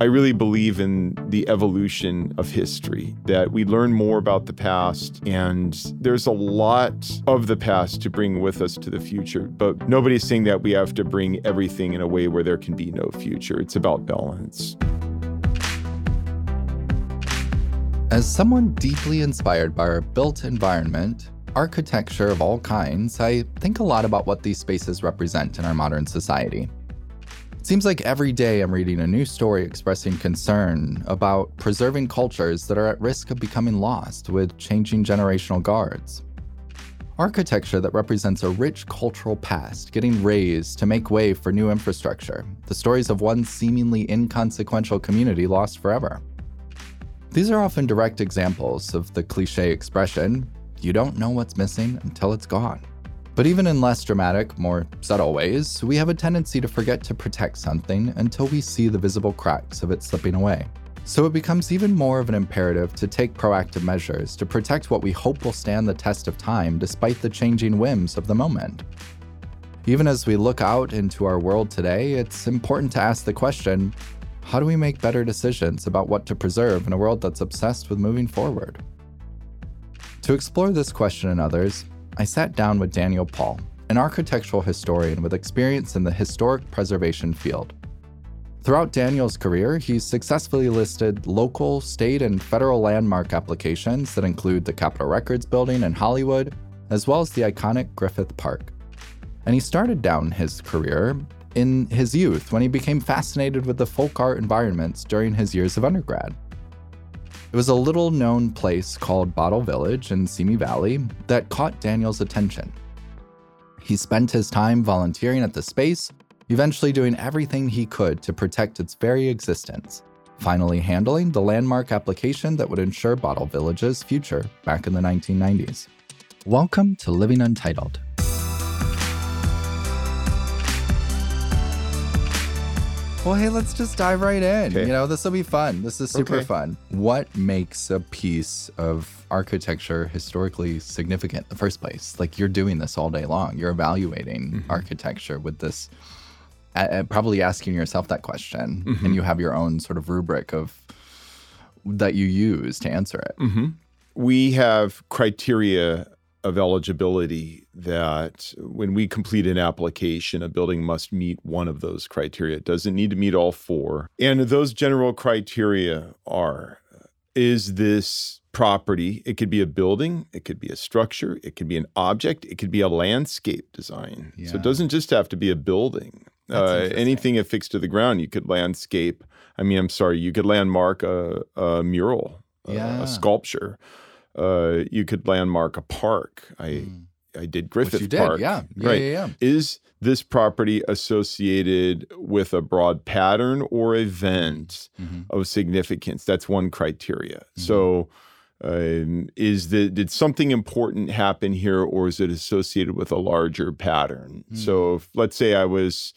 I really believe in the evolution of history, that we learn more about the past, and there's a lot of the past to bring with us to the future. But nobody's saying that we have to bring everything in a way where there can be no future. It's about balance. As someone deeply inspired by our built environment, architecture of all kinds, I think a lot about what these spaces represent in our modern society. Seems like every day I'm reading a new story expressing concern about preserving cultures that are at risk of becoming lost with changing generational guards. Architecture that represents a rich cultural past getting razed to make way for new infrastructure, the stories of one seemingly inconsequential community lost forever. These are often direct examples of the cliche expression you don't know what's missing until it's gone. But even in less dramatic, more subtle ways, we have a tendency to forget to protect something until we see the visible cracks of it slipping away. So it becomes even more of an imperative to take proactive measures to protect what we hope will stand the test of time despite the changing whims of the moment. Even as we look out into our world today, it's important to ask the question how do we make better decisions about what to preserve in a world that's obsessed with moving forward? To explore this question and others, I sat down with Daniel Paul, an architectural historian with experience in the historic preservation field. Throughout Daniel's career, he's successfully listed local, state, and federal landmark applications that include the Capitol Records Building in Hollywood, as well as the iconic Griffith Park. And he started down his career in his youth when he became fascinated with the folk art environments during his years of undergrad. It was a little known place called Bottle Village in Simi Valley that caught Daniel's attention. He spent his time volunteering at the space, eventually doing everything he could to protect its very existence, finally handling the landmark application that would ensure Bottle Village's future back in the 1990s. Welcome to Living Untitled, Well, hey, let's just dive right in. Okay. You know, this will be fun. This is super okay. fun. What makes a piece of architecture historically significant in the first place? Like you're doing this all day long. You're evaluating mm-hmm. architecture with this, uh, probably asking yourself that question, mm-hmm. and you have your own sort of rubric of that you use to answer it. Mm-hmm. We have criteria of eligibility that when we complete an application, a building must meet one of those criteria. It doesn't need to meet all four. And those general criteria are is this property, it could be a building, it could be a structure, it could be an object, it could be a landscape design. Yeah. So it doesn't just have to be a building. Uh, anything affixed to the ground, you could landscape. I mean, I'm sorry, you could landmark a, a mural, yeah. a, a sculpture uh, you could landmark a park. I mm. I did Griffith did, Park. Yeah. yeah, right. Yeah, yeah. Is this property associated with a broad pattern or event mm-hmm. of significance? That's one criteria. Mm-hmm. So. Um, is that did something important happen here, or is it associated with a larger pattern? Mm-hmm. So, if, let's say I was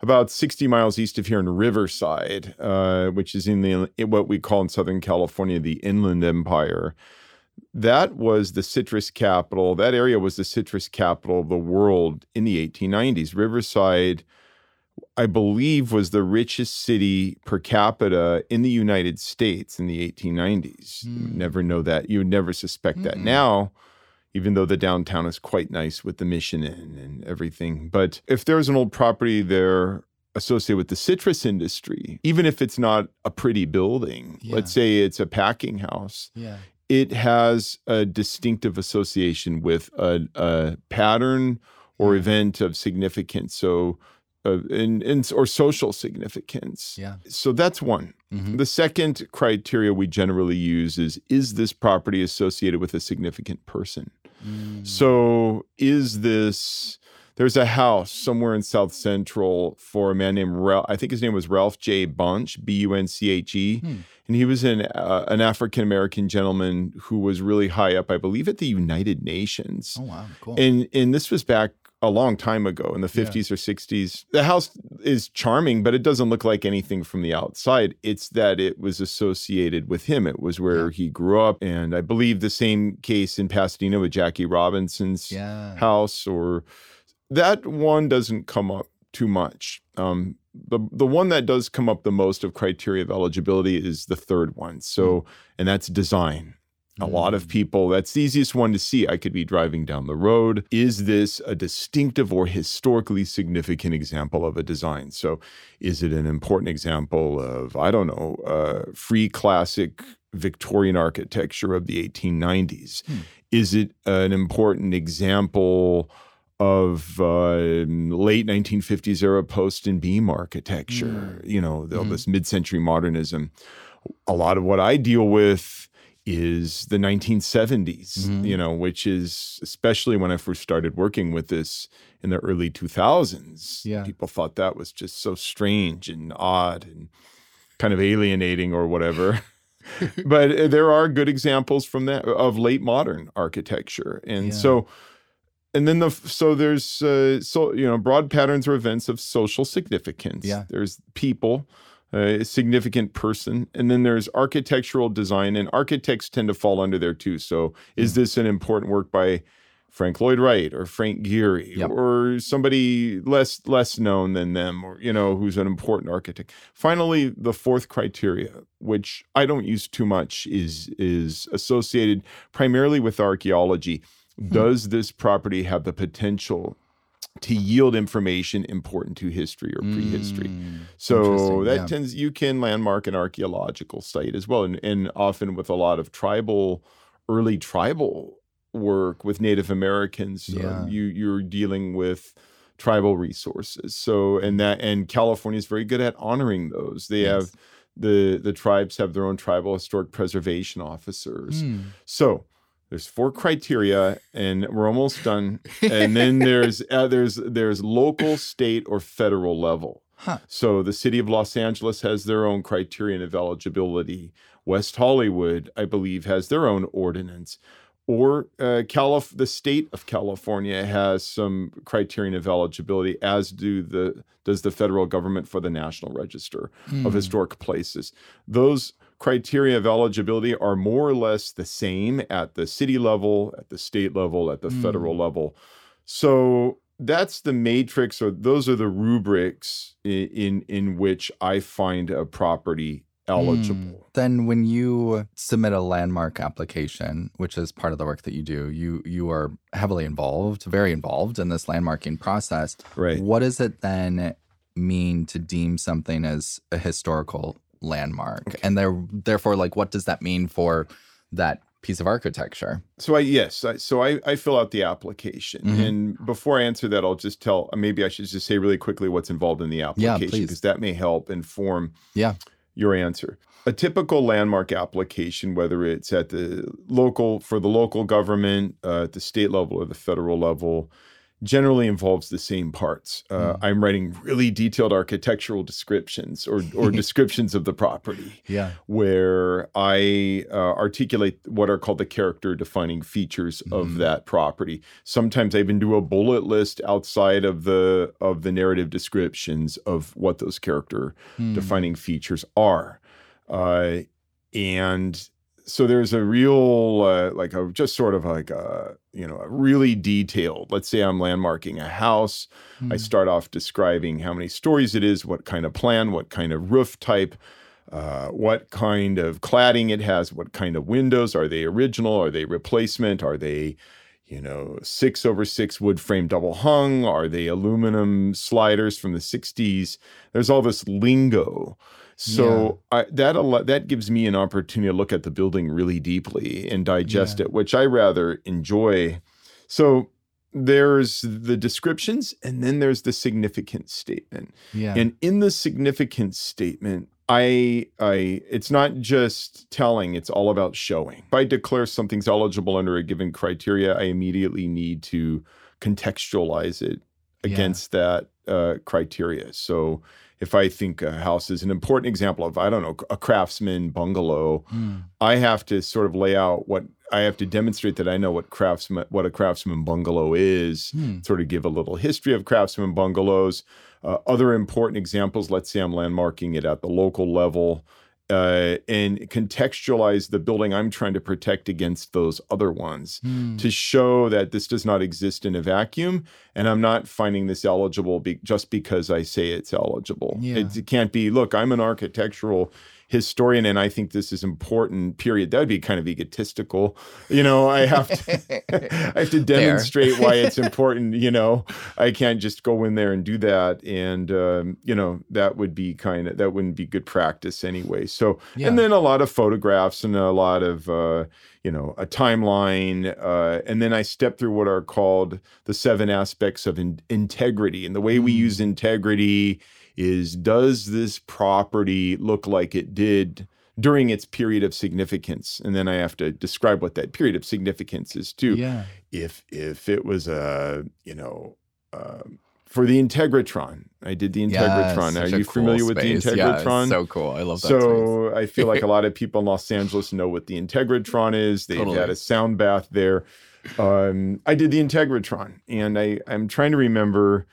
about 60 miles east of here in Riverside, uh, which is in the in what we call in Southern California the Inland Empire that was the citrus capital. That area was the citrus capital of the world in the 1890s. Riverside, I believe, was the richest city per capita in the United States in the 1890s. Mm. You never know that. You would never suspect mm that now, even though the downtown is quite nice with the Mission Inn and everything. But if there's an old property there associated with the citrus industry, even if it's not a pretty building, yeah. let's say it's a packing house, yeah it has a distinctive association with a, a pattern or event of significance. So, uh, in, in, or social significance. Yeah. So that's one. Mm-hmm. The second criteria we generally use is is this property associated with a significant person? Mm. So is this there's a house somewhere in South Central for a man named Ralph. I think his name was Ralph J. Bunche, B U N C H E. Hmm and he was an uh, an African American gentleman who was really high up, I believe, at the United Nations. Oh wow, cool. And and this was back a long time ago in the 50s yeah. or 60s. The house is charming, but it doesn't look like anything from the outside. It's that it was associated with him. It was where yeah. he grew up. And I believe the same case in Pasadena with Jackie Robinson's yeah. house or that one doesn't come up too much. Um, the the one that does come up the most of criteria of eligibility is the third one. So, mm. and that's design. A lot of mm. people, that's the easiest one to see. I could be driving down the road. Is this a distinctive or historically significant example of a design? So, is it an important example of, I don't know, uh, free classic Victorian architecture of the 1890s? Hmm. Is it an important example of uh, late 1950s era post and beam architecture? Mm. You know, all mm. this mid century modernism. A lot of what I deal with is the 1970s, mm-hmm. you know, which is especially when I first started working with this in the early 2000s. Yeah. People thought that was just so strange and odd and kind of alienating or whatever. but uh, there are good examples from that of late modern architecture. And yeah. so and then the so there's uh, so you know broad patterns or events of social significance. Yeah. There's people a significant person. And then there's architectural design, and architects tend to fall under there too. So, is mm. this an important work by Frank Lloyd Wright or Frank Gehry yep. or somebody less less known than them, or you know, who's an important architect? Finally, the fourth criteria, which I don't use too much, is is associated primarily with archaeology. Hmm. Does this property have the potential to yield information important to history or prehistory. Mm, so that yeah. tends you can landmark an archaeological site as well, and, and often with a lot of tribal, early tribal work with Native Americans, yeah. um, you you're dealing with tribal resources. So and that and California is very good at honoring those. They yes. have the the tribes have their own tribal historic preservation officers. Mm. So there's four criteria and we're almost done and then there's uh, there's there's local state or federal level huh. so the city of los angeles has their own criterion of eligibility west hollywood i believe has their own ordinance or uh, Calif- the state of California has some criterion of eligibility, as do the does the federal government for the National Register mm. of hmm. Historic Places. Those criteria of eligibility are more or less the same at the city level, at the state level, at the mm. federal level. So that's the matrix, or those are the rubrics in in, in which I find a property eligible. Mm. Then when you submit a landmark application, which is part of the work that you do, you you are heavily involved, very involved in this landmarking process. Right. What does it then mean to deem something as a historical landmark. Okay. and there therefore like what does that mean for that piece of architecture? So i yes I, so I, I fill out the application. Mm-hmm. and before i answer that i'll just tell maybe i should just say really quickly what's involved in the application because that may help inform yeah. your answer. A typical landmark application whether it's at the local for the local government uh, at the state level or the federal level generally involves the same parts. Uh, mm. I'm writing really detailed architectural descriptions or, or descriptions of the property, yeah. where I uh, articulate what are called the character defining features mm. of that property. Sometimes I even do a bullet list outside of the of the narrative descriptions of what those character mm. defining features are. Uh, and so there's a real uh, like a just sort of like a you know a really detailed let's say i'm landmarking a house mm. i start off describing how many stories it is what kind of plan what kind of roof type uh, what kind of cladding it has what kind of windows are they original are they replacement are they you know six over six wood frame double hung are they aluminum sliders from the 60s there's all this lingo so yeah. I, that that gives me an opportunity to look at the building really deeply and digest yeah. it, which I rather enjoy. So there's the descriptions and then there's the significant statement. Yeah. And in the significant statement, I I it's not just telling, it's all about showing. If I declare something's eligible under a given criteria, I immediately need to contextualize it against yeah. that uh, criteria. So if I think a house is an important example of, I don't know, a craftsman bungalow, mm. I have to sort of lay out what I have to demonstrate that I know what craftsman what a craftsman bungalow is. Mm. Sort of give a little history of craftsman bungalows. Uh, other important examples. Let's say I'm landmarking it at the local level, uh, and contextualize the building I'm trying to protect against those other ones Hmm. to show that this does not exist in a vacuum. And I'm not finding this eligible be- just because I say it's eligible. Yeah. It, it can't be, look, I'm an architectural historian and I think this is important, period. That would be kind of egotistical. You know, I have to, I have to demonstrate why it's important. You know, I can't just go in there and do that. And, um, you know, that would be kind of, that wouldn't be good practice anyway. So, Yeah. and then a lot of photographs and a lot of, uh, you know, a timeline. Uh, and then I step through what are called the seven aspects of in- integrity. And the way we Mm. use integrity is does this property look like it did during its period of significance? And then I have to describe what that period of significance is too Yeah. if if it was a you know um for the Integratron, I did the Integratron. Yes, Are you cool familiar with the space. Yeah, it's Integratron? so cool. I love that space. so I feel like a lot of people in Los Angeles know what the Integratron is. They've Totally. had a sound bath there. Um, I did the Integratron, and I I'm trying to remember.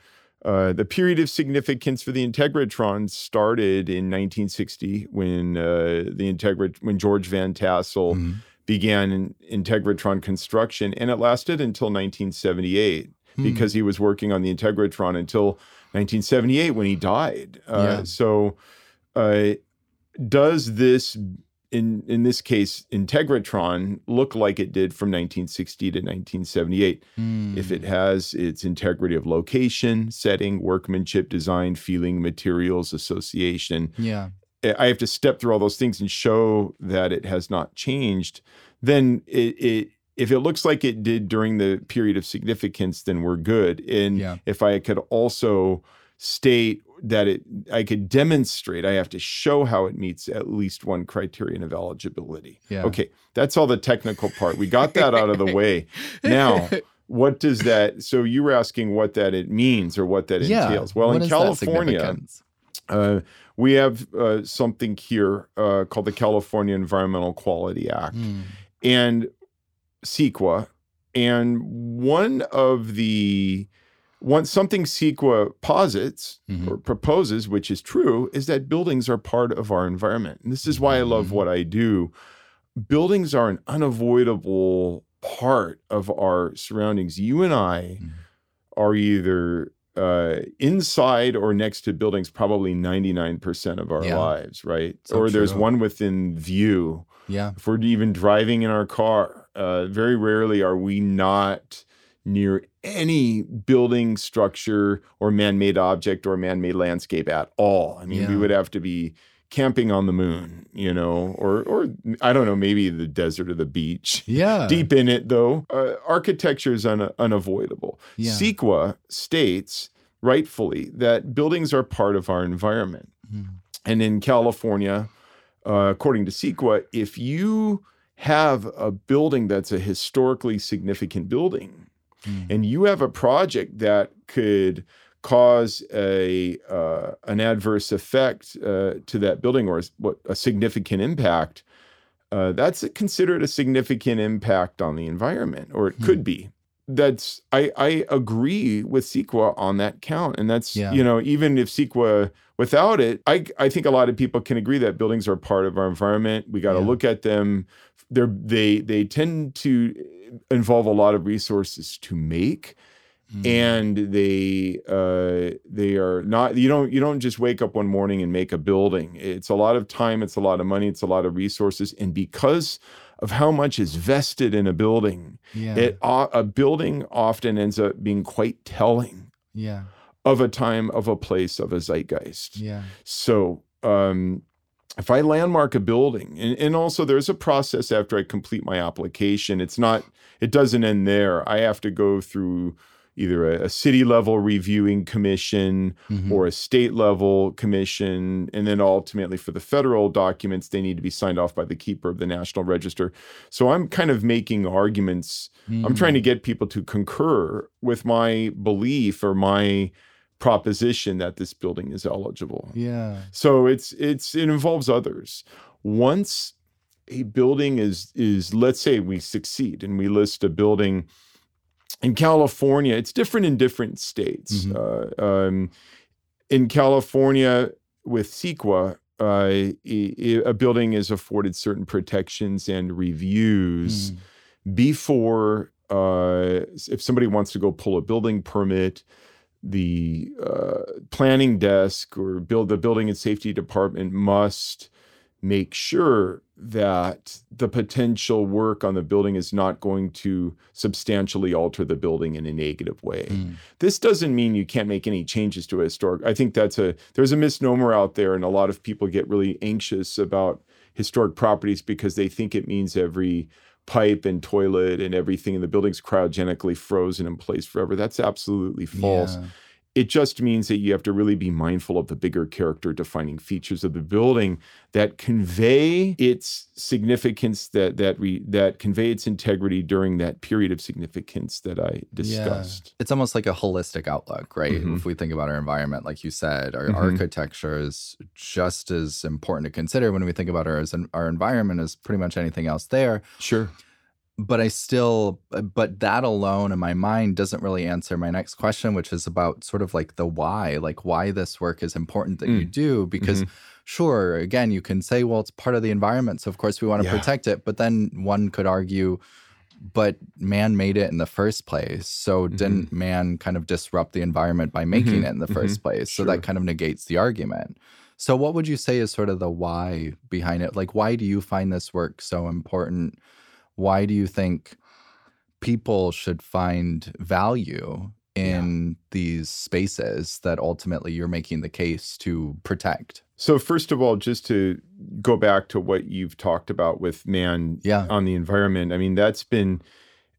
Uh, the period of significance for the Integratron started in 1960 when uh, the Integrat when George Van Tassel Mhm. began in Integratron construction, and it lasted until 1978 Hmm. because he was working on the Integratron until 1978 when he died. Uh, Yeah. So, uh, does this in in this case Integratron look like it did from 1960 to 1978? Hmm. If it has its integrity of location, setting, workmanship, design, feeling, materials, association, Yeah. I have to step through all those things and show that it has not changed, then it, it if it looks like it did during the period of significance, then we're good. And Yeah. if I could also state that it I could demonstrate, I have to show how it meets at least one criterion of eligibility. Yeah. Okay, that's all the technical part. We got that out of the way. Now, what does that so you were asking what that it means or what that yeah. entails. Well, What in California, uh, we have uh, something here uh, called the California Environmental Quality Act Hmm. and CEQA. And one of the one something CEQA posits Mhm. or proposes, which is true, is that buildings are part of our environment. And this is why I love Mhm. what I do. Buildings are an unavoidable part of our surroundings. You and I Mhm. are either uh, inside or next to buildings probably 99% of our Yeah. lives, right? So or there's true. one within view. Yeah. If we're even driving in our car, uh, very rarely are we not near any building structure or man made object or man made landscape at all. I mean, we would have to be camping on the moon, you know, or, or I don't know, maybe the desert or the beach. Yeah. Deep in it, though, uh, architecture is un- unavoidable. Yeah. CEQA states rightfully that buildings are part of our environment. Hmm. And in California, uh, according to CEQA, if you have a building that's a historically significant building Hmm. and you have a project that could cause a uh, an adverse effect uh, to that building or what a significant impact, uh, that's considered a significant impact on the environment, or it Hmm. could be. That's I I agree with CEQA on that count, and that's Yeah. you know even if CEQA without it, I I think a lot of people can agree that buildings are part of our environment. We got to Yeah. look at them. They're they they tend to involve a lot of resources to make Hmm. and they uh, they are not you don't you don't just wake up one morning and make a building it's a lot of time it's a lot of money it's a lot of resources and because of how much is vested in a building yeah. it a building often ends up being quite telling yeah. of a time of a place of a zeitgeist Yeah. so um, if I landmark a building, and, and also there's a process after I complete my application, it's not, it doesn't end there. I have to go through either a, a city level reviewing commission Mhm. or a state level commission. And then ultimately for the federal documents, they need to be signed off by the keeper of the National Register. So I'm kind of making arguments. I'm trying to Hmm. get people to concur with my belief or my proposition that this building is eligible. Yeah. So it's it's it involves others. Once a building is is let's say we succeed and we list a building in California, it's different in different states. Mhm. Uh, um, in California with CEQA, uh, a building is afforded certain protections and reviews mm. before uh, if somebody wants to go pull a building permit, the uh, planning desk or build the building and safety department must make sure that the potential work on the building is not going to substantially alter the building in a negative way. Mm. This doesn't mean you can't make any changes to a historic. I think that's a there's a misnomer out there and a lot of people get really anxious about historic properties because they think it means every pipe and toilet and everything in the building's cryogenically frozen in place forever. That's absolutely false. Yeah. It just means that you have to really be mindful of the bigger character defining features of the building that convey its significance, that that re, that convey its integrity during that period of significance that I discussed. Yeah. It's almost like a holistic outlook, right? Mm-hmm. If we think about our environment, like you said, our mm-hmm. architecture is just as important to consider when we think about our our environment as pretty much anything else there. Sure but I still, uh, but that alone in my mind doesn't really answer my next question, which is about sort of like the why, like why this work is important that mm. you do. Because, mm-hmm. sure, again, you can say, well, it's part of the environment. So, of course, we want to yeah. protect it. But then one could argue, but man made it in the first place. So, mm-hmm. didn't man kind of disrupt the environment by making mm-hmm. it in the 1st mm-hmm. place? So, sure. that kind of negates the argument. So, what would you say is sort of the why behind it? Like, why do you find this work so important? Why do you think people should find value in yeah. these spaces that ultimately you're making the case to protect? So, first of all, just to go back to what you've talked about with man yeah. on the environment, I mean, that's been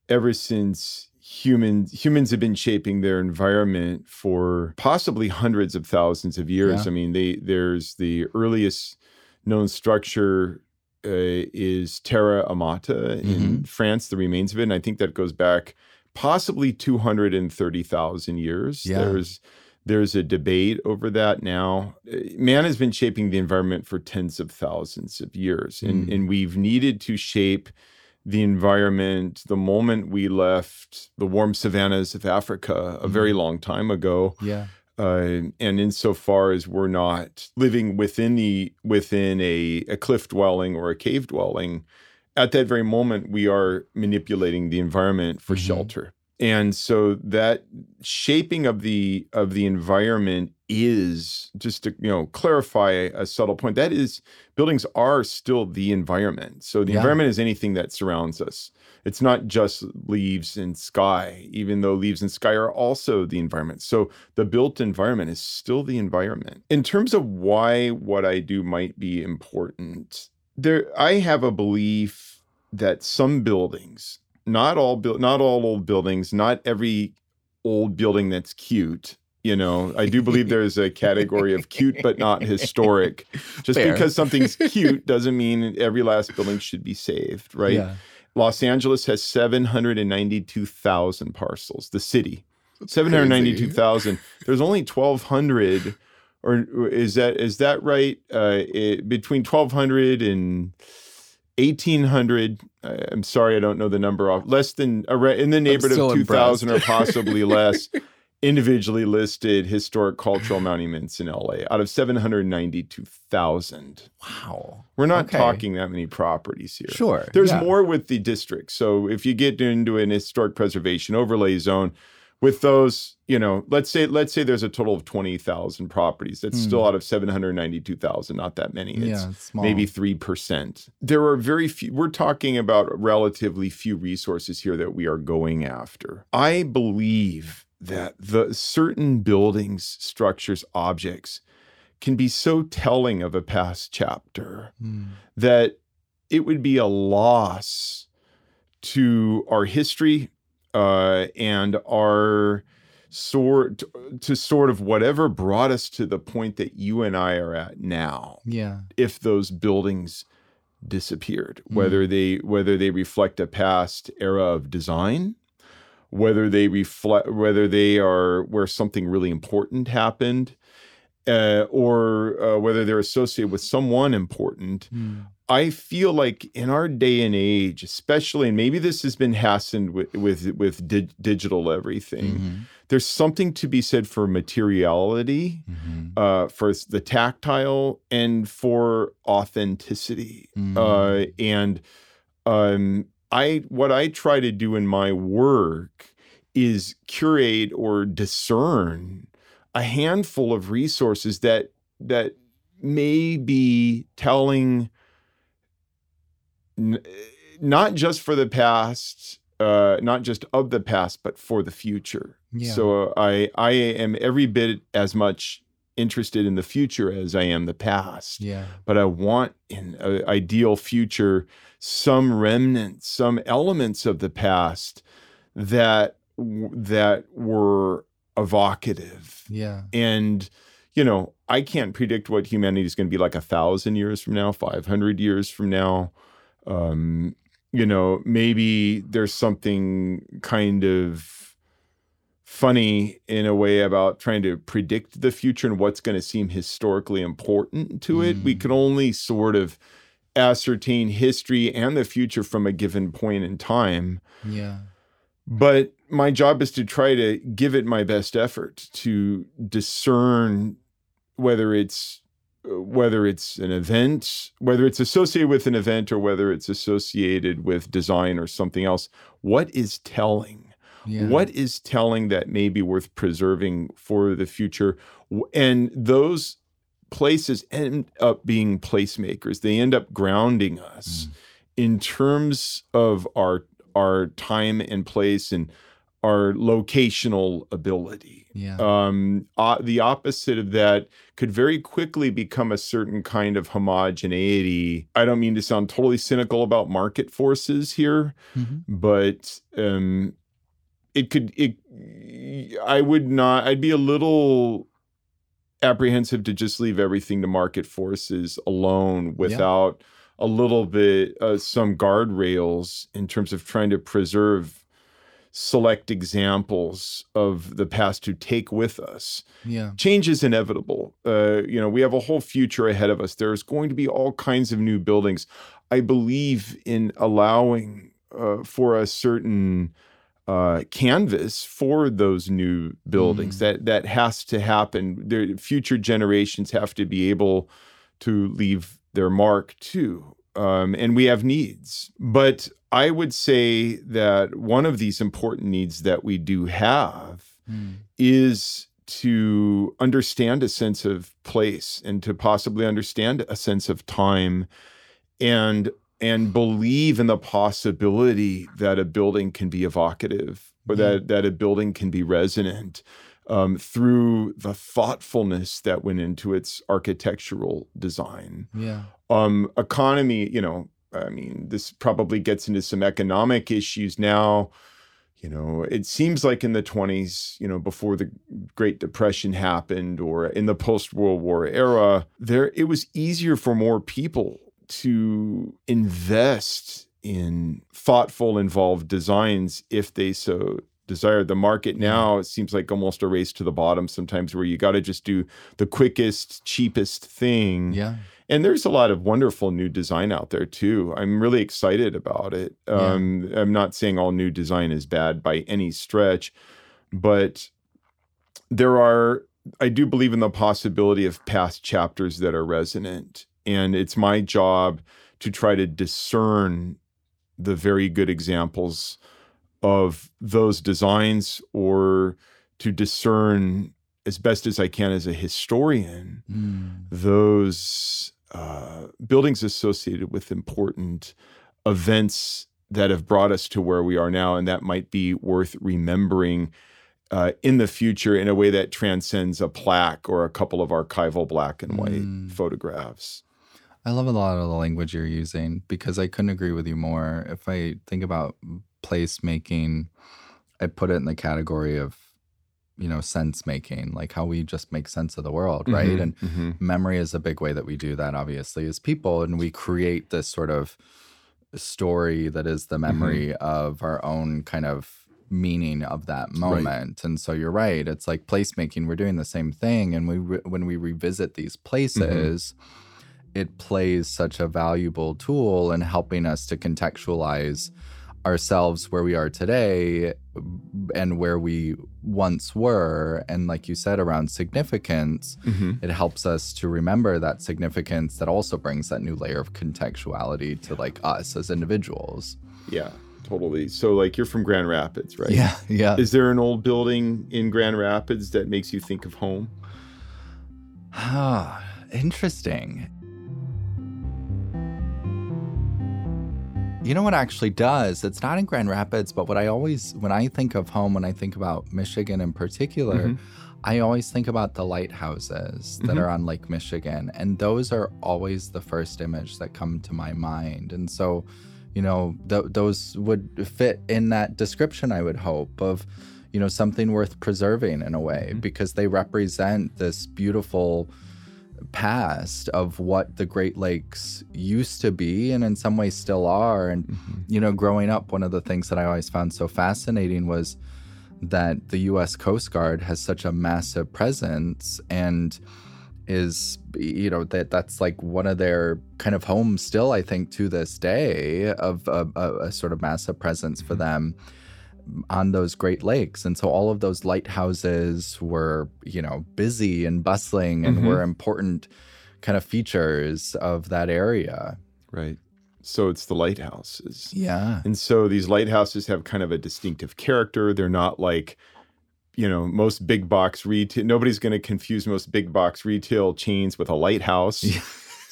ever since humans humans have been shaping their environment for possibly hundreds of thousands of years. Yeah. I mean, they there's the earliest known structure uh, is Terra Amata in mm-hmm. France, the remains of it. And I think that goes back possibly 230,000 years. Yeah. There's there's a debate over that now. Uh, man has been shaping the environment for tens of thousands of years, and, mm. and we've needed to shape the environment the moment we left the warm savannas of Africa a mm. very long time ago. Yeah. Uh, and insofar as we're not living within the within a, a cliff dwelling or a cave dwelling, at that very moment we are manipulating the environment for mm-hmm. shelter. And so that shaping of the of the environment is just to you know clarify a subtle point. That is buildings are still the environment. So the yeah. environment is anything that surrounds us it's not just leaves and sky, even though leaves and sky are also the environment. So the built environment is still the environment. In terms of why what I do might be important, there I have a belief that some buildings, not all not all old buildings, not every old building that's cute you know i do believe there's a category of cute but not historic just Fair. because something's cute doesn't mean every last building should be saved right yeah. Los Angeles has 792,000 parcels, the city. 792,000. There's only 1,200 or is that is that right? Uh, it, between 1,200 and 1,800. Uh, I'm sorry, I don't know the number off. Less than in the neighborhood so of 2,000 or possibly less individually listed historic cultural monuments in LA out of 792,000. Wow. We're not okay. talking that many properties here. Sure. There's yeah. more with the district. So if you get into an historic preservation overlay zone, with those, you know, let's say let's say there's a total of 20,000 properties. That's mm. still out of 792,000, not that many. It's, yeah, it's maybe 3%. There are very few we're talking about relatively few resources here that we are going after. I believe that the certain buildings, structures, objects can be so telling of a past chapter mm. that it would be a loss to our history uh, and our sort to sort of whatever brought us to the point that you and I are at now. Yeah. If those buildings disappeared, mm. whether they whether they reflect a past era of design whether they reflect whether they are where something really important happened uh, or uh, whether they're associated with someone important mm. I feel like in our day and age, especially, and maybe this has been hastened with with, with di- digital everything. Mm-hmm. There's something to be said for materiality, mm-hmm. uh, for the tactile, and for authenticity. Mm-hmm. Uh, and um, I, what I try to do in my work is curate or discern a handful of resources that that may be telling n- not just for the past, uh, not just of the past, but for the future. Yeah. So uh, I I am every bit as much interested in the future as I am the past. Yeah. But I want in an ideal future some remnants, some elements of the past that that were evocative. Yeah. And you know, I can't predict what humanity is going to be like a thousand years from now, 500 years from now. Um, you know, maybe there's something kind of funny in a way about trying to predict the future and what's going to seem historically important to it. Mm. We can only sort of ascertain history and the future from a given point in time. Yeah. But my job is to try to give it my best effort to discern whether it's whether it's an event, whether it's associated with an event or whether it's associated with design or something else, what is telling? Yeah. What is telling that may be worth preserving for the future? And those places end up being placemakers. They end up grounding us mm. in terms of our our time and place and our locational ability. Yeah. Um, uh, the opposite of that could very quickly become a certain kind of homogeneity. I don't mean to sound totally cynical about market forces here, mm-hmm. but um, it could. It. I would not. I'd be a little apprehensive to just leave everything to market forces alone without yeah. a little bit uh, some guardrails in terms of trying to preserve select examples of the past to take with us. Yeah. Change is inevitable. Uh, you know, we have a whole future ahead of us. There's going to be all kinds of new buildings. I believe in allowing uh, for a certain uh, canvas for those new buildings. Mm. That that has to happen. The future generations have to be able to leave their mark too. Um, and we have needs. But I would say that one of these important needs that we do have mm. is to understand a sense of place and to possibly understand a sense of time and and believe in the possibility that a building can be evocative or that that a building can be resonant um, through the thoughtfulness that went into its architectural design. Yeah. Um, economy, you know, I mean, this probably gets into some economic issues now. You know, it seems like in the 20s, you know, before the Great Depression happened or in the post World War era, there it was easier for more people to invest in thoughtful, involved designs if they so desired. The market now it seems like almost a race to the bottom sometimes where you got to just do the quickest, cheapest thing. Yeah and there's a lot of wonderful new design out there too. I'm really excited about it. Yeah. Um, I'm not saying all new design is bad by any stretch, but there are. I do believe in the possibility of past chapters that are resonant, and it's my job to try to discern the very good examples of those designs or to discern as best as I can as a historian mm. those uh, buildings associated with important events that have brought us to where we are now, and that might be worth remembering uh, in the future in a way that transcends a plaque or a couple of archival black and white mm. photographs. I love a lot of the language you're using because I couldn't agree with you more. If I think about placemaking, I put it in the category of you know sense making like how we just make sense of the world right mm-hmm, and mm-hmm. memory is a big way that we do that obviously as people and we create this sort of story that is the mm-hmm. memory mm-hmm. of our own kind of meaning of that moment right. and so you're right it's like placemaking we're doing the same thing and we re- when we revisit these mm-hmm. places it plays such a valuable tool in helping us to contextualize ourselves where we are today and where we once were and like you said around significance mm-hmm. it helps us to remember that significance that also brings that new layer of contextuality to like us as individuals. Yeah totally. So like you're from grand rapids right? Yeah yeah. Is there an old building in grand rapids that makes you think of home? Ah interesting You know what actually does? It's not in Grand Rapids, but what I always, when I think of home, when I think about Michigan in particular, mm-hmm. I always think about the lighthouses that mm-hmm. are on Lake Michigan. And those are always the first image that come to my mind. And so, you know, th- those would fit in that description, I would hope, of, you know, something worth preserving in a way, mm-hmm. because they represent this beautiful past of what the Great Lakes used to be and in some ways still are. And, mm-hmm. you know, growing up, one of the things that I always found so fascinating was that the US Coast Guard has such a massive presence and is you know that that's like one of their kind of homes still i think to this day of a, a, a sort of massive presence for mm-hmm. them on those Great Lakes. And so all of those lighthouses were, you know, busy and bustling and mm-hmm. were important kind of features of that area. Right. So it's the lighthouses. Yeah. And so these lighthouses have kind of a distinctive character. They're not like, you know, most big box retail. Nobody's going to confuse most big box retail chains with a lighthouse.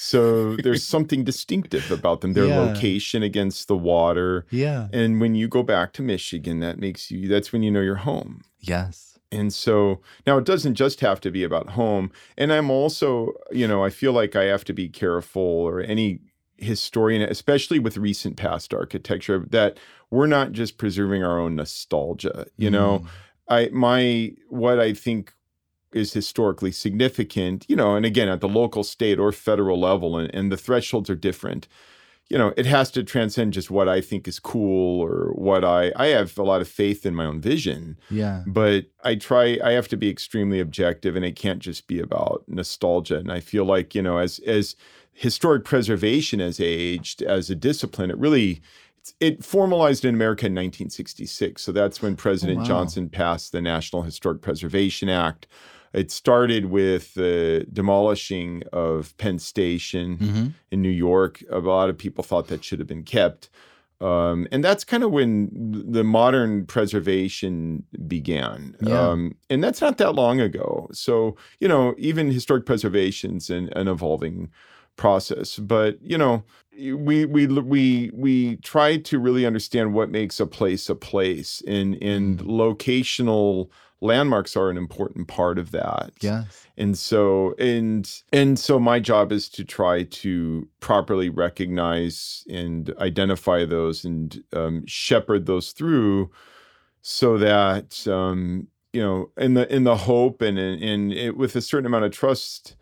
So there's something distinctive about them. Their yeah. location against the water. Yeah. And when you go back to Michigan, that makes you that's when you know you're home. Yes. And so now it doesn't just have to be about home. And I'm also, you know, I feel like I have to be careful or any historian, especially with recent past architecture, that we're not just preserving our own nostalgia. You mm. know, I my what I think is historically significant, you know, and again, at the local, state, or federal level, and, and the thresholds are different. You know, it has to transcend just what I think is cool or what I I have a lot of faith in my own vision. Yeah. But I try I have to be extremely objective and it can't just be about nostalgia. And I feel like, you know, as as historic preservation has aged as a discipline, it really it formalized in America in 1966. So that's when oh, President oh, wow. Johnson passed the National Historic Preservation Act, it started with the demolishing of Penn Station mm-hmm. in New York. A lot of people thought that should have been kept. Um, and that's kind of when the modern preservation began. Yeah. Um, and that's not that long ago. So, you know, even historic preservation's an, an evolving process. But, you know, we we we we try to really understand what makes a place a place and and mm. locational landmarks are an important part of that. Yes. And so and and so my job is to try to properly recognize and identify those and um, shepherd those through so that um, you know in the in the hope and in, in it, with a certain amount of trust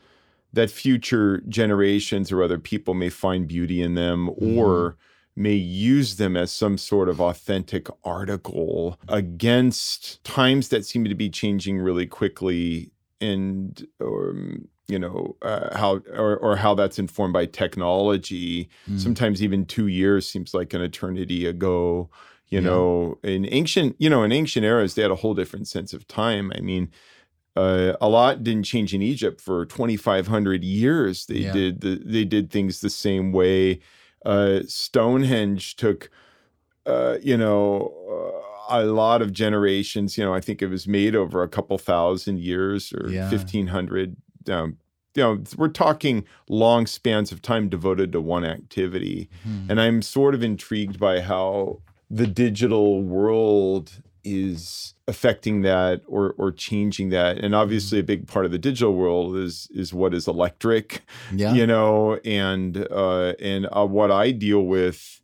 that future generations or other people may find beauty in them mm. or may use them as some sort of authentic article against times that seem to be changing really quickly and or you know uh, how or, or how that's informed by technology mm. sometimes even two years seems like an eternity ago you yeah. know in ancient you know in ancient eras they had a whole different sense of time i mean uh, a lot didn't change in Egypt for 2,500 years. They yeah. did the, they did things the same way uh, Stonehenge took, uh, you know, uh, a lot of generations. You know, I think it was made over a couple thousand years or yeah. 1500. Um, you know, we're talking long spans of time devoted to one activity. Mm-hmm. And I'm sort of intrigued by how the digital world is affecting that or or changing that and obviously a big part of the digital world is is what is electric yeah. you know and uh and uh, what i deal with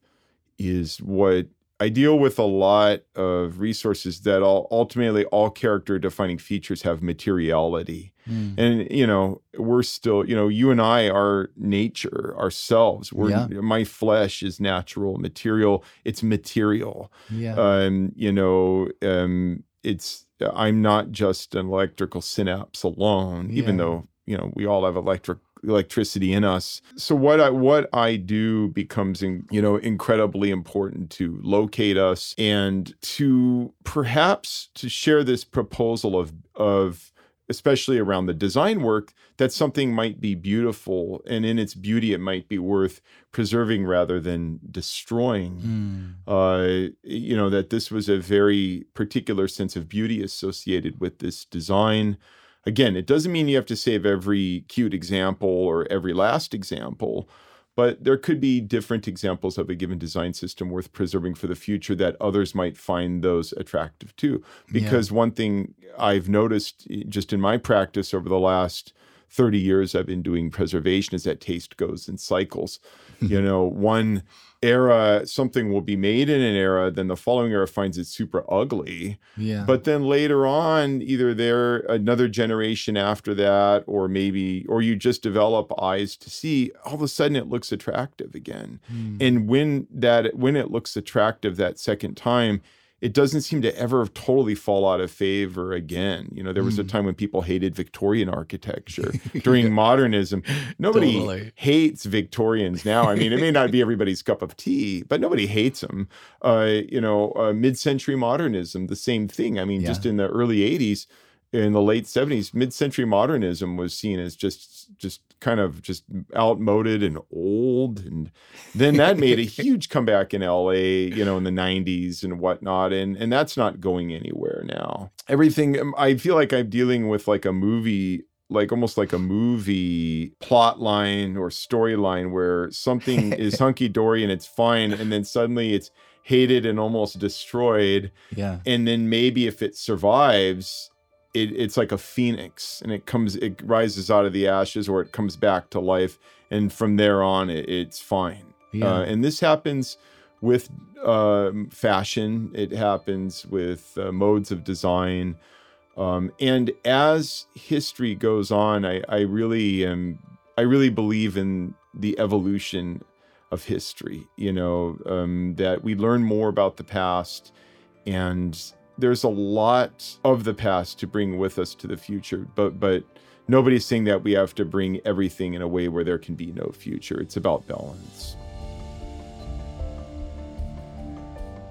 is what I deal with a lot of resources that all ultimately all character defining features have materiality. Mm. And you know, we're still, you know, you and I are nature ourselves. We're yeah. my flesh is natural material. It's material. Yeah. Um, you know, um, it's I'm not just an electrical synapse alone, yeah. even though, you know, we all have electric electricity in us. So what I what I do becomes in, you know incredibly important to locate us and to perhaps to share this proposal of of especially around the design work, that something might be beautiful and in its beauty it might be worth preserving rather than destroying. Mm. Uh, you know, that this was a very particular sense of beauty associated with this design. Again, it doesn't mean you have to save every cute example or every last example, but there could be different examples of a given design system worth preserving for the future that others might find those attractive too. Because yeah. one thing I've noticed eh, just in my practice over the last 30 years I've been doing preservation is that taste goes in cycles. you know, one era something will be made in an era then the following era finds it super ugly. Yeah. But then later on either there another generation after that or maybe or you just develop eyes to see all of a sudden it looks attractive again. Mm. and when that when it looks attractive that second time it doesn't seem to ever totally fall out of favor again. You know, there was mm. a hmm. time when people hated Victorian architecture during modernism. Nobody totally. hates Victorians now. I mean, it may not be everybody's cup of tea, but nobody hates them. Uh, you know, uh, mid-century modernism, the same thing. I mean, yeah. just in the early '80s, in the late 70s mid-century modernism was seen as just just kind of just outmoded and old and then that made a huge comeback in la you know in the 90s and whatnot and and that's not going anywhere now. Everything um, i feel like i'm dealing with like a movie like almost like a movie plot line or storyline where something is hunky dory and it's fine and then suddenly it's hated and almost destroyed. Yeah. And then maybe if it survives it, it's like a phoenix and it comes it rises out of the ashes or it comes back to life and from there on it, it's fine. Yeah. uh, and this happens with uh, fashion. It happens with uh, modes of design. Um, and as history goes on I, I really am i really believe in the evolution of history you know um, that we learn more about the past and there's a lot of the past to bring with us to the future, but but nobody's saying that we have to bring everything in a way where there can be no future. It's about balance.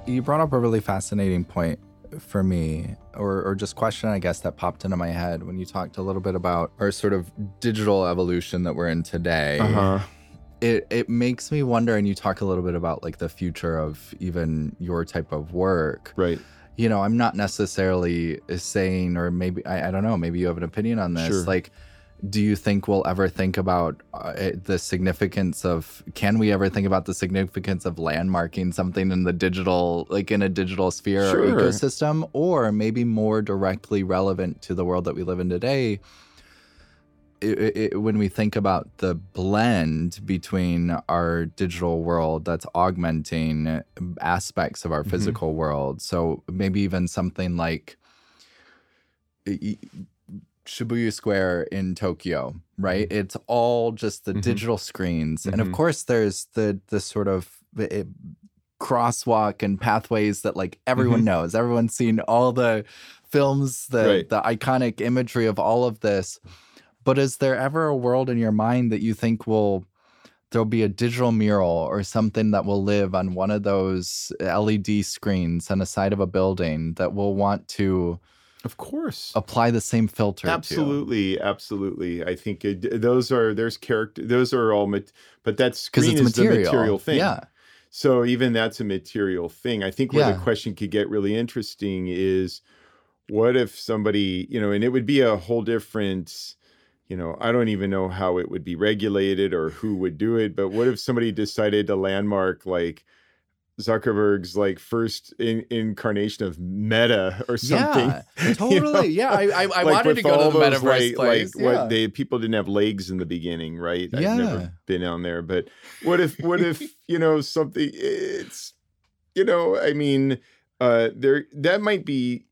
You brought up a really fascinating point for me, or, or just question, I guess, that popped into my head when you talked a little bit about our sort of digital evolution that we're in today. Uh-huh. It, it makes me wonder, and you talk a little bit about like the future of even your type of work. Right you know, I'm not necessarily saying, or maybe I, I don't know, maybe you have an opinion on this. Sure. Like, do you think we'll ever think about uh, the significance of? Can we ever think about the significance of landmarking something in the digital, like in a digital sphere sure. or ecosystem, or maybe more directly relevant to the world that we live in today? It, it, when we think about the blend between our digital world that's augmenting aspects of our mm-hmm. physical world, so maybe even something like Shibuya Square in Tokyo, right? Mm-hmm. It's all just the mm-hmm. digital screens, and of mm-hmm. course, there's the the sort of it, crosswalk and pathways that like everyone mm-hmm. knows. Everyone's seen all the films, the right. the iconic imagery of all of this. But is there ever a world in your mind that you think will there'll be a digital mural or something that will live on one of those uh, LED screens on the side of a building that will want to of course apply the same filter absolutely to. absolutely i think it, those are there's character those are all but that screen is material. the material thing yeah so even that's a material thing i think where yeah. the question could get really interesting is what if somebody you know and it would be a whole different you know, I don't even know how it would be regulated or who would do it, but what if somebody decided to landmark like Zuckerberg's like first in- incarnation of Meta or something? Yeah, totally. you know? Yeah, I, I, I like wanted to go to the metaverse right, place. Like yeah. what they people didn't have legs in the beginning, right? Yeah. I've never been on there, but what if what if you know something? It's you know, I mean, uh, there that might be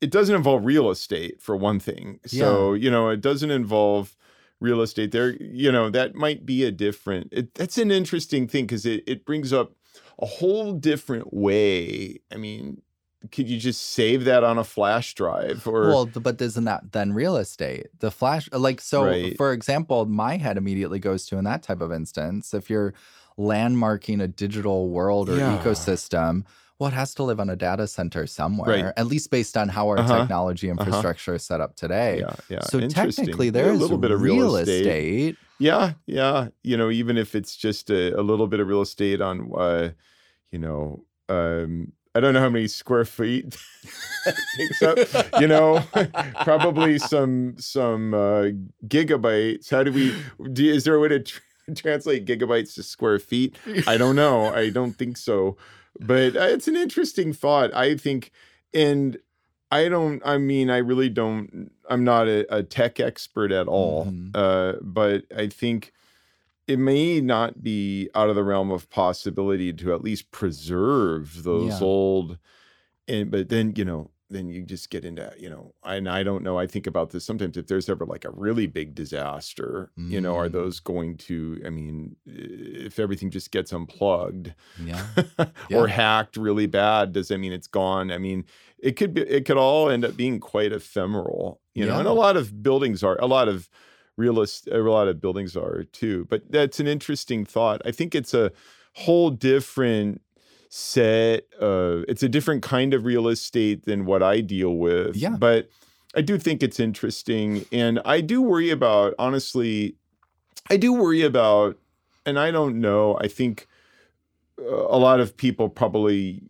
it doesn't involve real estate for one thing. So, yeah. you know, it doesn't involve real estate there. You know, that might be a different, it, that's an interesting thing because it, it brings up a whole different way. I mean, could you just save that on a flash drive or well, but isn't that then real estate? The flash, like, so Right. for example, my head immediately goes to in that type of instance, if you're landmarking a digital world or Yeah. ecosystem, well, it has to live on a data center somewhere, Right. at least based on how our Uh-huh. technology infrastructure is set up today. yeah, yeah. So technically, Yeah, there is a little bit of real estate. Yeah, yeah. You know, even if it's just a, a little bit of real estate on, uh, you know, um, I don't know how many square feet takes up. You know, probably some some uh, gigabytes. How do we? Do, is there a way to tr- translate gigabytes to square feet? I don't know. I don't think so. But uh, it's an interesting thought. I think, and I don't. I mean, I really don't. I'm not a, a tech expert at all. Mhm. Uh, but I think it may not be out of the realm of possibility to at least preserve those Yeah. old. And but then you know, then you just get into you know, and I don't know. I think about this sometimes. If there's ever like a really big disaster, you know, are Mm. those going to? I mean, if everything just gets unplugged Yeah. or hacked really bad does that mean it's gone i mean it could be it could all end up being quite ephemeral you know and a lot of buildings are a lot of realist a lot of buildings are too but that's an interesting thought i think it's a whole different set uh it's a different kind of real estate than what i deal with Yeah. but i do think it's interesting and i do worry about honestly i do worry about and i don't know i think uh, a lot of people probably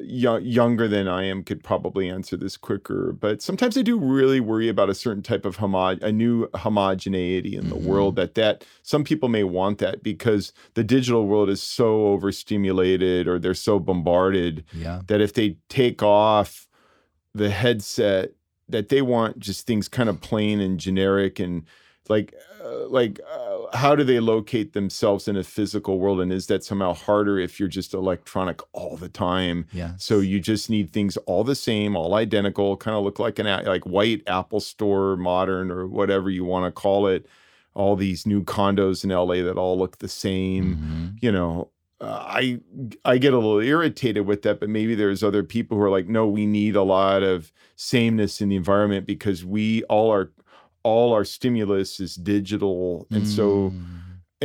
younger than I am could probably answer this quicker. But sometimes I do really worry about a certain type of homo- a new homogeneity in the Mhm. world. That that some people may want that because the digital world is so overstimulated or they're so bombarded Yeah. that if they take off the headset that they want just things kind of plain and generic and like uh, like uh, how do they locate themselves in a physical world and is that somehow harder if you're just electronic all the time Yeah. so you just need things all the same all identical kind of look like an like white apple store modern or whatever you want to call it all these new condos in LA that all look the same Mhm. you know uh, i i get a little irritated with that but maybe there's other people who are like no we need a lot of sameness in the environment because we all are all our stimulus is digital and so Mm.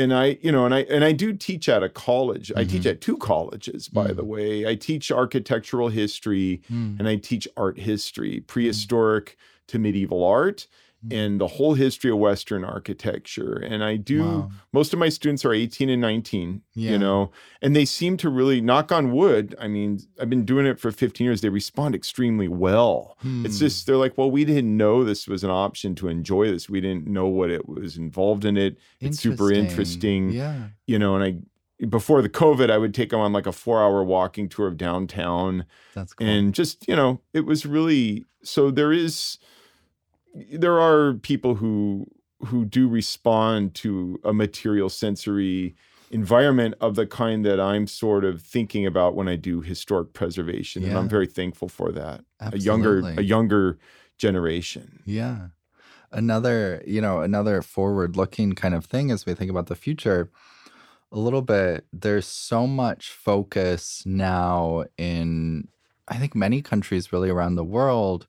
and i you know and i and i do teach at a college i teach Mhm. at two colleges by the Mm. way i teach architectural history Mm. and i teach art history prehistoric to medieval art Mm. and the whole history of western architecture and i do Wow. most of my students are 18 and 19 Yeah. you know and they seem to really knock on wood i mean i've been doing it for 15 years they respond extremely well it's Hmm. just they're like well we didn't know this was an option to enjoy this we didn't know what it was involved in it it's super interesting Yeah. you know and i before the covid i would take them on like a four hour walking tour of downtown That's cool. and just you know it was really so there is there are people who who do respond to a material sensory environment of the kind that I'm sort of thinking about when I do historic preservation and I'm very thankful for that. A younger a younger generation. Yeah. Another, you know, another forward looking kind of thing as we think about the future, a little bit, there's so much focus now in, I think, many countries really around the world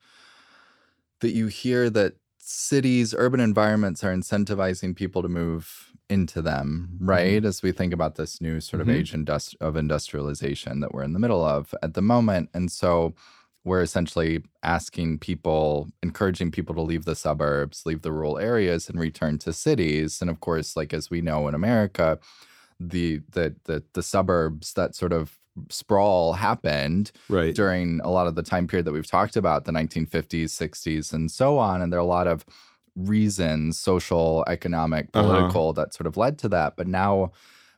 that you hear that cities, urban environments are incentivizing people to move into them, right? As we think about this new sort of Mhm. age indus- of industrialization that we're in the middle of at the moment. And so we're essentially asking people, encouraging people to leave the suburbs, leave the rural areas, and return to cities. And of course, like as we know in America, the the the, the suburbs that sort of sprawl happened right during a lot of the time period that we've talked about, the 1950s, 60s, and so on. And there are a lot of reasons, social, economic, Uh-huh. political, that sort of led to that. But now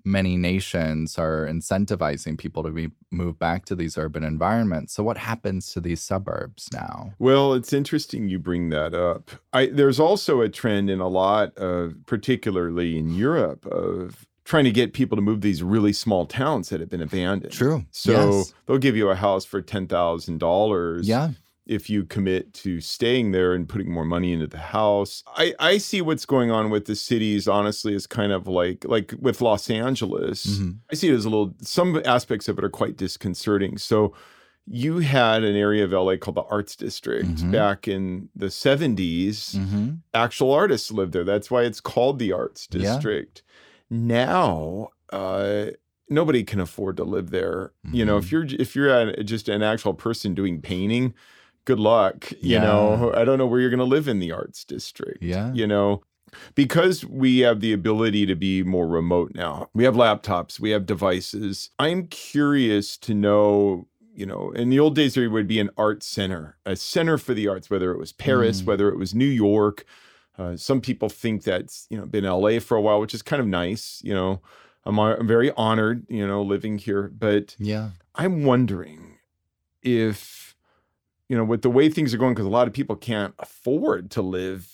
many nations are incentivizing people to be move back to these urban environments. So what happens to these suburbs now? Well, it's interesting you bring that up. I, there's also a trend in a lot of, particularly in Europe, of trying to get people to move these really small towns that have been abandoned. True. So Yes. they'll give you a house for ten thousand dollars. Yeah. If you commit to staying there and putting more money into the house, I, I see what's going on with the cities. Honestly, as kind of like like with Los Angeles. Mhm. I see it as a little. Some aspects of it are quite disconcerting. So, you had an area of LA called the Arts District Mhm. back in the 70s. Mm-hmm. Actual artists lived there. That's why it's called the Arts Yeah. Now, uh, nobody can afford to live there. You know, if you're if you're a, just an actual person doing painting, good luck. You know, I don't know where you're going to live in the Arts District. Yeah. You know, because we have the ability to be more remote now. We have laptops, we have devices. I'm curious to know, you know, in the old days there would be an art center, a center for the arts, whether it was Paris, Mm. whether it was New York. Uh, some people think that's you know been LA for a while, which is kind of nice. You know, I'm, I'm very honored, you know, living here, but Yeah. I'm wondering if, you know, with the way things are going, because a lot of people can't afford to live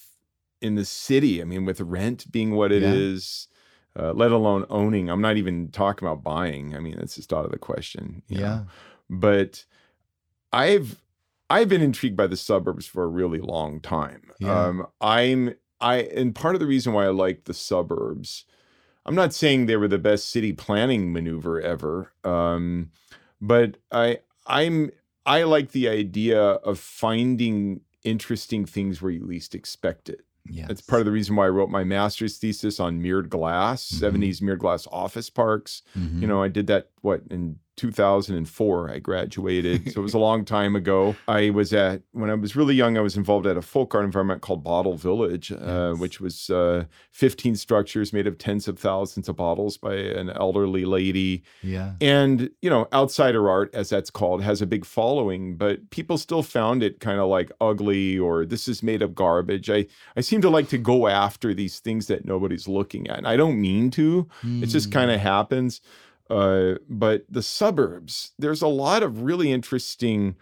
in the city. I mean, with rent being what it Yeah. is, uh, let alone owning. I'm not even talking about buying. I mean, that's just out of the question. you know. Yeah. But I've I've been intrigued by the suburbs for a really long time. Yeah. Um, I'm I and part of the reason why I like the suburbs, I'm not saying they were the best city planning maneuver ever, um, but I I'm I like the idea of finding interesting things where you least expect it. Yes. That's part of the reason why I wrote my master's thesis on mirrored glass, Mhm. 70s mirrored glass office parks. Mhm. You know, I did that what in 2004 I graduated. so it was a long time ago. I was at when I was really young I was involved at a folk art environment called Bottle Village, uh, which was uh, 15 structures made of tens of thousands of bottles by an elderly lady. yeah. And, you know, outsider art, as that's called, has a big following, but people still found it kind of like ugly or this is made of garbage. I, I seem to like to go after these things that nobody's looking at. And I don't mean to, it just Mm. kind of happens. Uh, but the suburbs, there's a lot of really interesting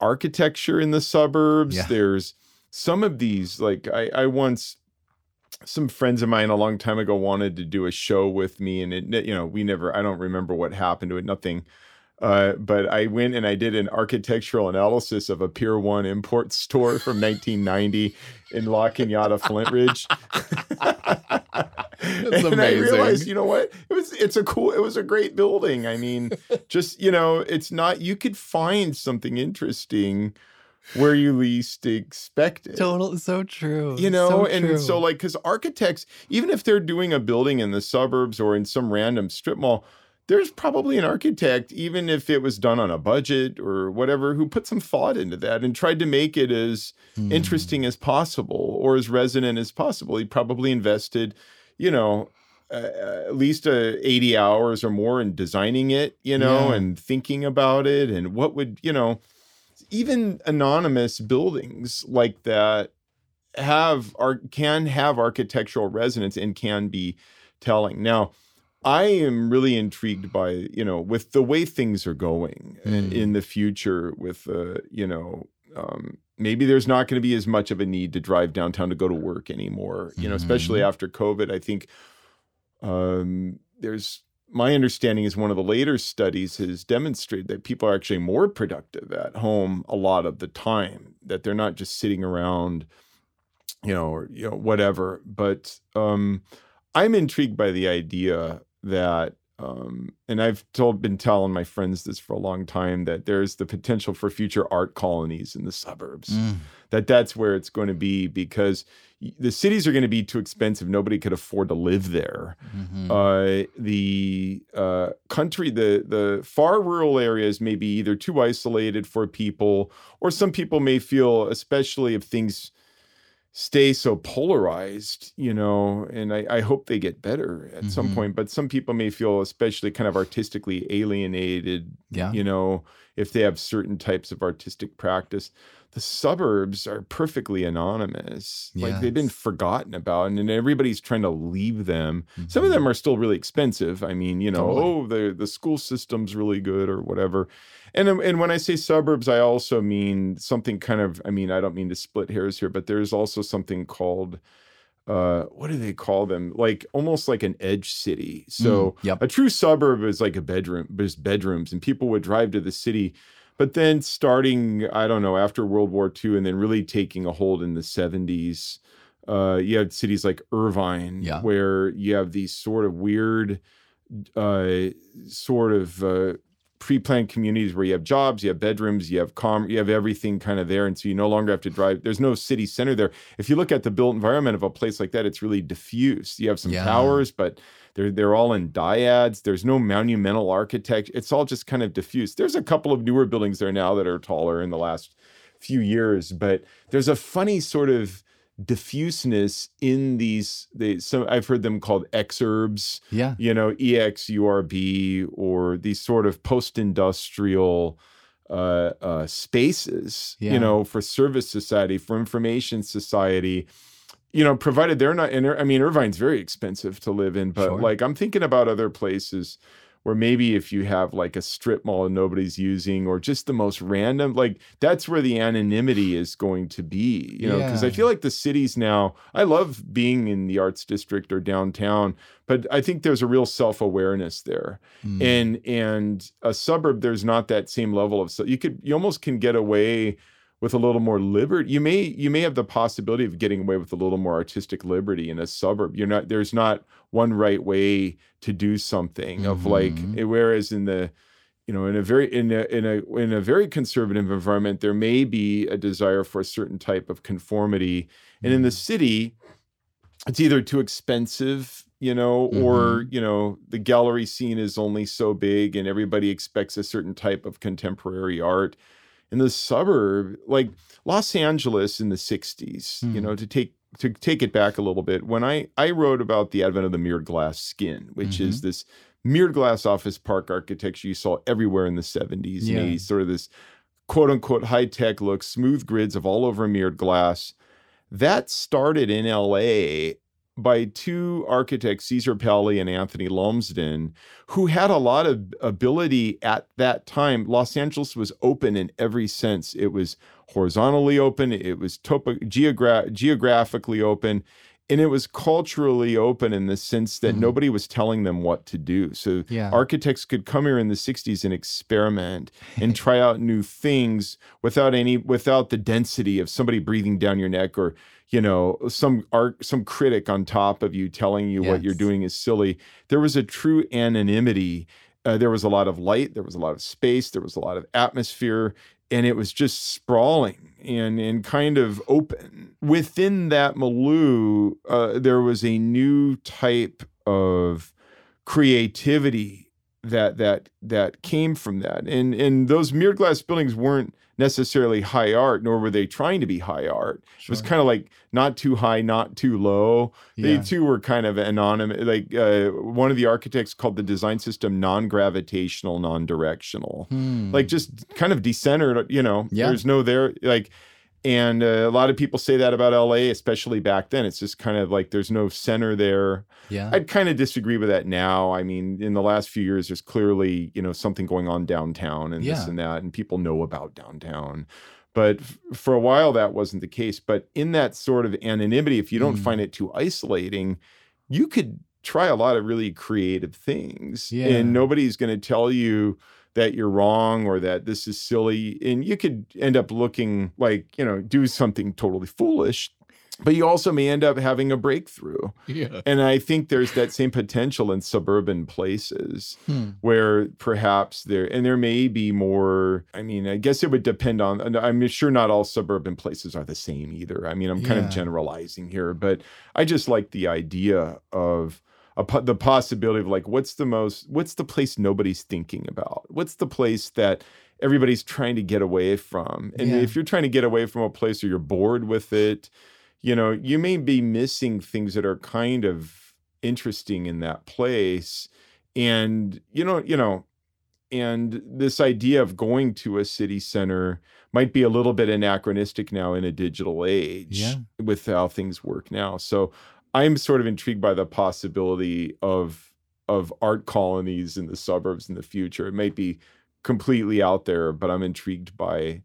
architecture in the suburbs. Yeah. There's some of these, like I, I once some friends of mine a long time ago wanted to do a show with me and it you know we never i don't remember what happened to it nothing uh, but i went and i did an architectural analysis of a pier one import store from 1990 in La Cañada Flintridge. That's and i realized you know what? It was it's a cool it was a great building. I mean just you know it's not you could find something interesting where you least expect it. Total, so true. you know so and so like because architects even if they're doing a building in the suburbs or in some random strip mall there's probably an architect even if it was done on a budget or whatever who put some thought into that and tried to make it as Hmm. interesting as possible or as resonant as possible he probably invested you know uh, at least uh, 80 hours or more in designing it you know Yeah. and thinking about it and what would you know even anonymous buildings like that have are can have architectural resonance and can be telling. Now, I am really intrigued by you know with the way things are going in, Mm. in the future. With uh, you know um, maybe there's not going to be as much of a need to drive downtown to go to work anymore. You know, especially Mhm. after COVID. I think um, there's my understanding is one of the later studies has demonstrated that people are actually more productive at home a lot of the time that they're not just sitting around you know or you know whatever but um i'm intrigued by the idea that um and i've told been telling my friends this for a long time that there's the potential for future art colonies in the suburbs Mm. that that's where it's going to be because the cities are going to be too expensive nobody could afford to live there Mhm. uh, the uh, country, the the far rural areas may be either too isolated for people, or some people may feel, especially if things stay so polarized, you know. And I, I hope they get better at some Mhm. point. But some people may feel, especially kind of artistically alienated, yeah. you know, if they have certain types of artistic practice. The suburbs are perfectly anonymous. Like they've been forgotten about, and, and everybody's trying to leave them. Some of Mhm. them are still really expensive. I mean, you know, Totally. oh, the the school system's really good or whatever. And um, and when I say suburbs, I also mean something kind of. I mean, I don't mean to split hairs here, but there's also something called. Uh, what do they call them? Like almost like an edge city. So Mm, yep. a true suburb is like a bedroom, there's bedrooms, and people would drive to the city. But then starting, I don't know, after World War II and then really taking a hold in the 70s, uh, you had cities like Irvine, Yeah. where you have these sort of weird, uh, sort of uh, pre-planned communities where you have jobs, you have bedrooms, you have com, you have everything kind of there, and so you no longer have to drive. There's no city center there. If you look at the built environment of a place like that, it's really diffuse. You have some Yeah. towers, but they're they're all in dyads. There's no monumental architecture. It's all just kind of diffuse. There's a couple of newer buildings there now that are taller in the last few years, but there's a funny sort of diffuseness in these they so I've heard them called exurbs Yeah. you know, EXURB or these sort of post-industrial uh, uh, spaces, Yeah. you know, for service society, for information society, you know, provided they're not in, I mean, Irvine's very expensive to live in, but Sure. like I'm thinking about other places where maybe if you have like a strip mall and nobody's using or just the most random like that's where the anonymity is going to be you know because i feel like the cities now i love being in the arts district or downtown but i think there's a real self-awareness there Mm. and and a suburb there's not that same level of so you could you almost can get away with a little more liberty you may you may have the possibility of getting away with a little more artistic liberty in a suburb. You're not there's not one right way to do something of like Mhm. eh, whereas in the you know in a very in a in a in a very conservative environment there may be a desire for a certain type of conformity. And in the city it's either too expensive you know or you know the gallery scene is only so big and everybody expects a certain type of contemporary art in the suburb like los angeles in the 60s you Hmm. know to take to take it back a little bit when i i wrote about the advent of the mirrored glass skin which is this mirrored glass office park architecture you saw everywhere in the 70s Yeah. and 80s sort of this quote unquote high tech look smooth grids of all over mirrored glass that started in LA by two architects, Cesar Pelli and Anthony Lumsden, who had a lot of ability at that time. Los Angeles was open in every sense. It was horizontally open, it was topo- geogra- geographically open, and it was culturally open in the sense that Mhm. nobody was telling them what to do. So Yeah. architects could come here in the 60s and experiment and try out new things without any without the density of somebody breathing down your neck or you know some art some critic on top of you telling you what you're doing is silly. There was a true anonymity uh, there was a lot of light there was a lot of space there was a lot of atmosphere and it was just sprawling and and kind of open. Within that milieu uh, there was a new type of creativity that that that came from that. And and those mirrored glass buildings weren't necessarily high art nor were they trying to be high art. It was kind of like not too high not too low. They too were kind of anonymous like uh, one of the architects called the design system non-gravitational non-directional. Hmm. like just kind of decentered you know Yeah. there's no there like and uh, a lot of people say that about la especially back then it's just kind of like there's no center there yeah. I'd kind of disagree with that now. I mean, in the last few years, there's clearly, you know, something going on downtown and this and that, and people know about downtown. But f- for a while, that wasn't the case. But in that sort of anonymity, if you don't Mm. find it too isolating, you could try a lot of really creative things. Yeah. And nobody's going to tell you that you're wrong or that this is silly. And you could end up looking like, you know, do something totally foolish. But you also may end up having a breakthrough. yeah. And I think there's that same potential in suburban places Hmm. where perhaps there, and there may be more. I mean, I guess it would depend on, I'm sure not all suburban places are the same either. I mean, I'm kind Yeah. of generalizing here, but I just like the idea of a, the possibility of like, what's the most, what's the place nobody's thinking about? What's the place that everybody's trying to get away from? And Yeah. if you're trying to get away from a place or you're bored with it, you know, you may be missing things that are kind of interesting in that place. And you know, you know, and this idea of going to a city center might be a little bit anachronistic now in a digital age Yeah. with how things work now. So I'm sort of intrigued by the possibility of of art colonies in the suburbs in the future. It might be completely out there, but I'm intrigued by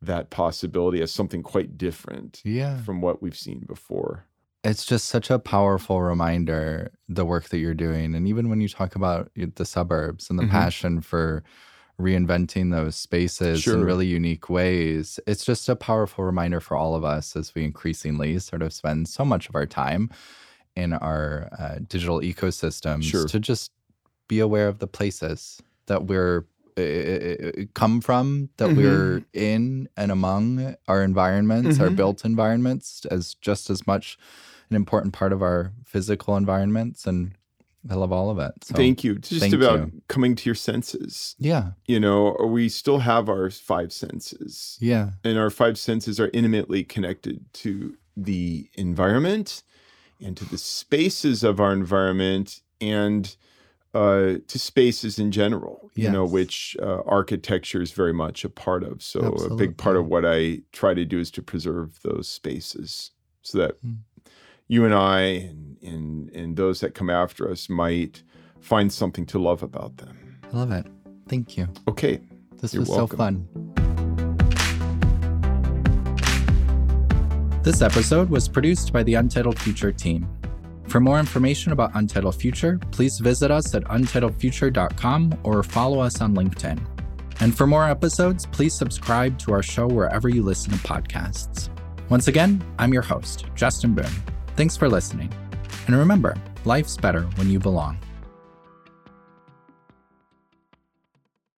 that possibility as something quite different Yeah. from what we've seen before. It's just such a powerful reminder, the work that you're doing. And even when you talk about the suburbs and the Mhm. passion for reinventing those spaces in really unique ways, it's just a powerful reminder for all of us as we increasingly sort of spend so much of our time in our uh, digital ecosystems Sure. to just be aware of the places that we're uh, come from that Mhm. we're in and among our environments our Mhm. built environments as just as much an important part of our physical environments and i love all of it so Thank you. Just thank about you. coming to your senses. yeah You know, we still have our five senses, yeah and our five senses are intimately connected to the environment and to the spaces of our environment and uh, to spaces in general, you know, which uh, architecture is very much a part of. So, a big part of what I try to do is to preserve those spaces so that Mm. You and I and, and, and those that come after us might find something to love about them. i love it thank you Okay. this You're was welcome. so fun this episode was produced by the untitled future team For more information about Untitled Future, please visit us at untitledfuture.com or follow us on LinkedIn. And for more episodes, please subscribe to our show wherever you listen to podcasts. Once again, I'm your host, Justin Boone. Thanks for listening. And remember, life's better when you belong.